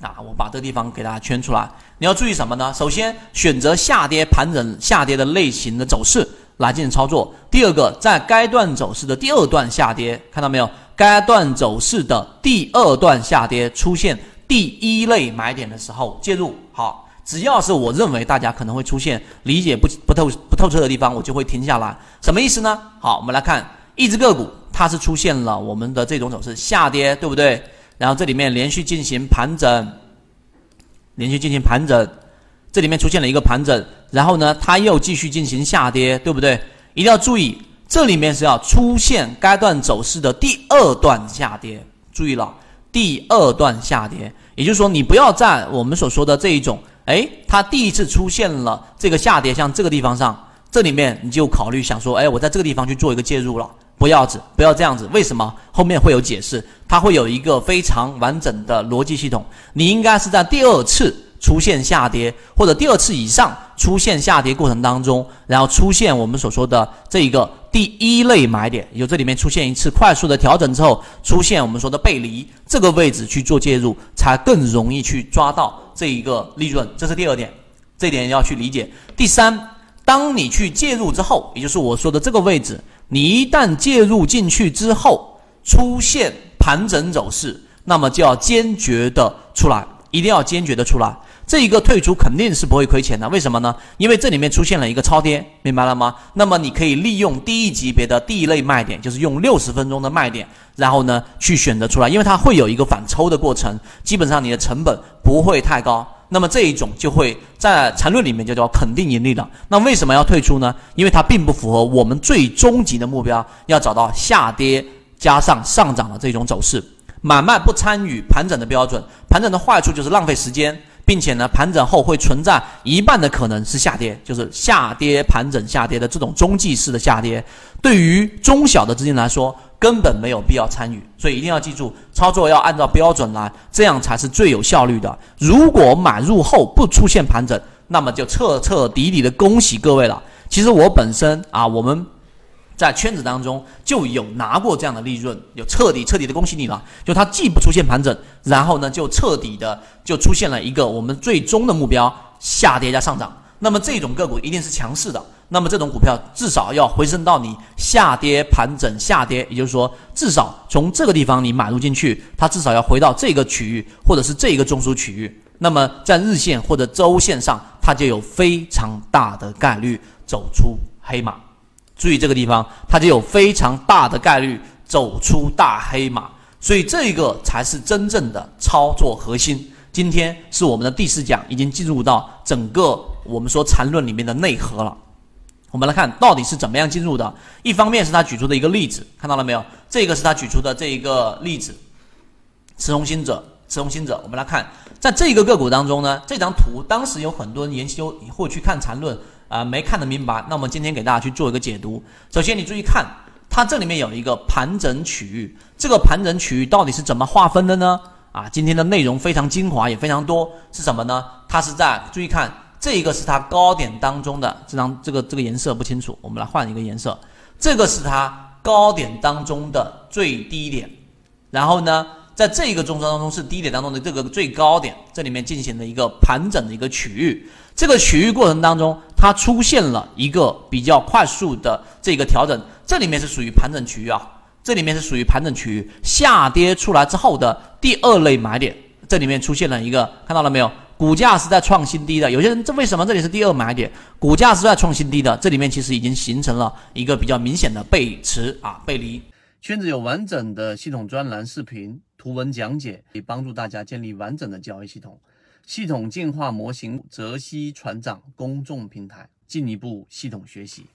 啊，我把这个地方给大家圈出来。你要注意什么呢？首先选择下跌盘整下跌的类型的走势来进行操作。第二个，在该段走势的第二段下跌，看到没有？该段走势的第二段下跌出现第一类买点的时候介入。好，只要是我认为大家可能会出现理解不不透不透彻的地方，我就会停下来。什么意思呢？好，我们来看一只个股，它是出现了我们的这种走势下跌，对不对？然后这里面连续进行盘整，连续进行盘整，这里面出现了一个盘整，然后呢，它又继续进行下跌，对不对？一定要注意，这里面是要出现该段走势的第二段下跌，注意了，第二段下跌，也就是说，你不要在我们所说的这一种，哎，它第一次出现了这个下跌，像这个地方上，这里面你就考虑想说，哎，我在这个地方去做一个介入了。不要子，不要这样子。为什么？后面会有解释，它会有一个非常完整的逻辑系统。你应该是在第二次出现下跌，或者第二次以上出现下跌过程当中，然后出现我们所说的这一个第一类买点，有这里面出现一次快速的调整之后，出现我们说的背离这个位置去做介入，才更容易去抓到这一个利润。这是第二点，这点要去理解。第三，当你去介入之后，也就是我说的这个位置。你一旦介入进去之后，出现盘整走势，那么就要坚决的出来，一定要坚决的出来。这一个退出肯定是不会亏钱的，为什么呢？因为这里面出现了一个超跌，明白了吗？那么你可以利用第一级别的第一类卖点，就是用六十分钟的卖点，然后呢去选择出来，因为它会有一个反抽的过程，基本上你的成本不会太高。那么这一种就会在缠论里面叫做肯定盈利的。那为什么要退出呢？因为它并不符合我们最终极的目标，要找到下跌加上上涨的这种走势。买卖不参与盘整的标准，盘整的坏处就是浪费时间，并且呢，盘整后会存在一半的可能是下跌，就是下跌盘整下跌的这种中继式的下跌。对于中小的资金来说，根本没有必要参与，所以一定要记住，操作要按照标准来，这样才是最有效率的。如果买入后不出现盘整，那么就彻彻底底的恭喜各位了。其实我本身啊，我们在圈子当中就有拿过这样的利润，有彻底彻底的恭喜你了。就它既不出现盘整，然后呢就彻底的就出现了一个我们最终的目标下跌加上涨。那么这种个股一定是强势的。那么这种股票至少要回升到你下跌盘整下跌，也就是说，至少从这个地方你买入进去，它至少要回到这个区域或者是这个中枢区域。那么在日线或者周线上，它就有非常大的概率走出黑马。注意这个地方，它就有非常大的概率走出大黑马。所以这个才是真正的操作核心。今天是我们的第四讲，已经进入到整个我们说缠论里面的内核了。我们来看到底是怎么样进入的。一方面是他举出的一个例子，看到了没有？这个是他举出的这一个例子，持红心者，持红心者。我们来看，在这个个股当中呢，这张图当时有很多人研究或去看缠论啊，没看得明白。那我们今天给大家去做一个解读。首先，你注意看，它这里面有一个盘整区域，这个盘整区域到底是怎么划分的呢？啊，今天的内容非常精华，也非常多，是什么呢？它是在注意看。这一个是它高点当中的这张，这个这个颜色不清楚，我们来换一个颜色。这个是它高点当中的最低点，然后呢，在这一个中枢当中是低点当中的这个最高点，这里面进行了一个盘整的一个区域。这个区域过程当中，它出现了一个比较快速的这个调整，这里面是属于盘整区域啊，这里面是属于盘整区域，下跌出来之后的第二类买点，这里面出现了一个，看到了没有？股价是在创新低的，有些人这为什么这里是第二买点？股价是在创新低的，这里面其实已经形成了一个比较明显的背驰啊背离。圈子有完整的系统专栏、视频、图文讲解，可以帮助大家建立完整的交易系统。系统进化模型，泽西船长公众平台，进一步系统学习。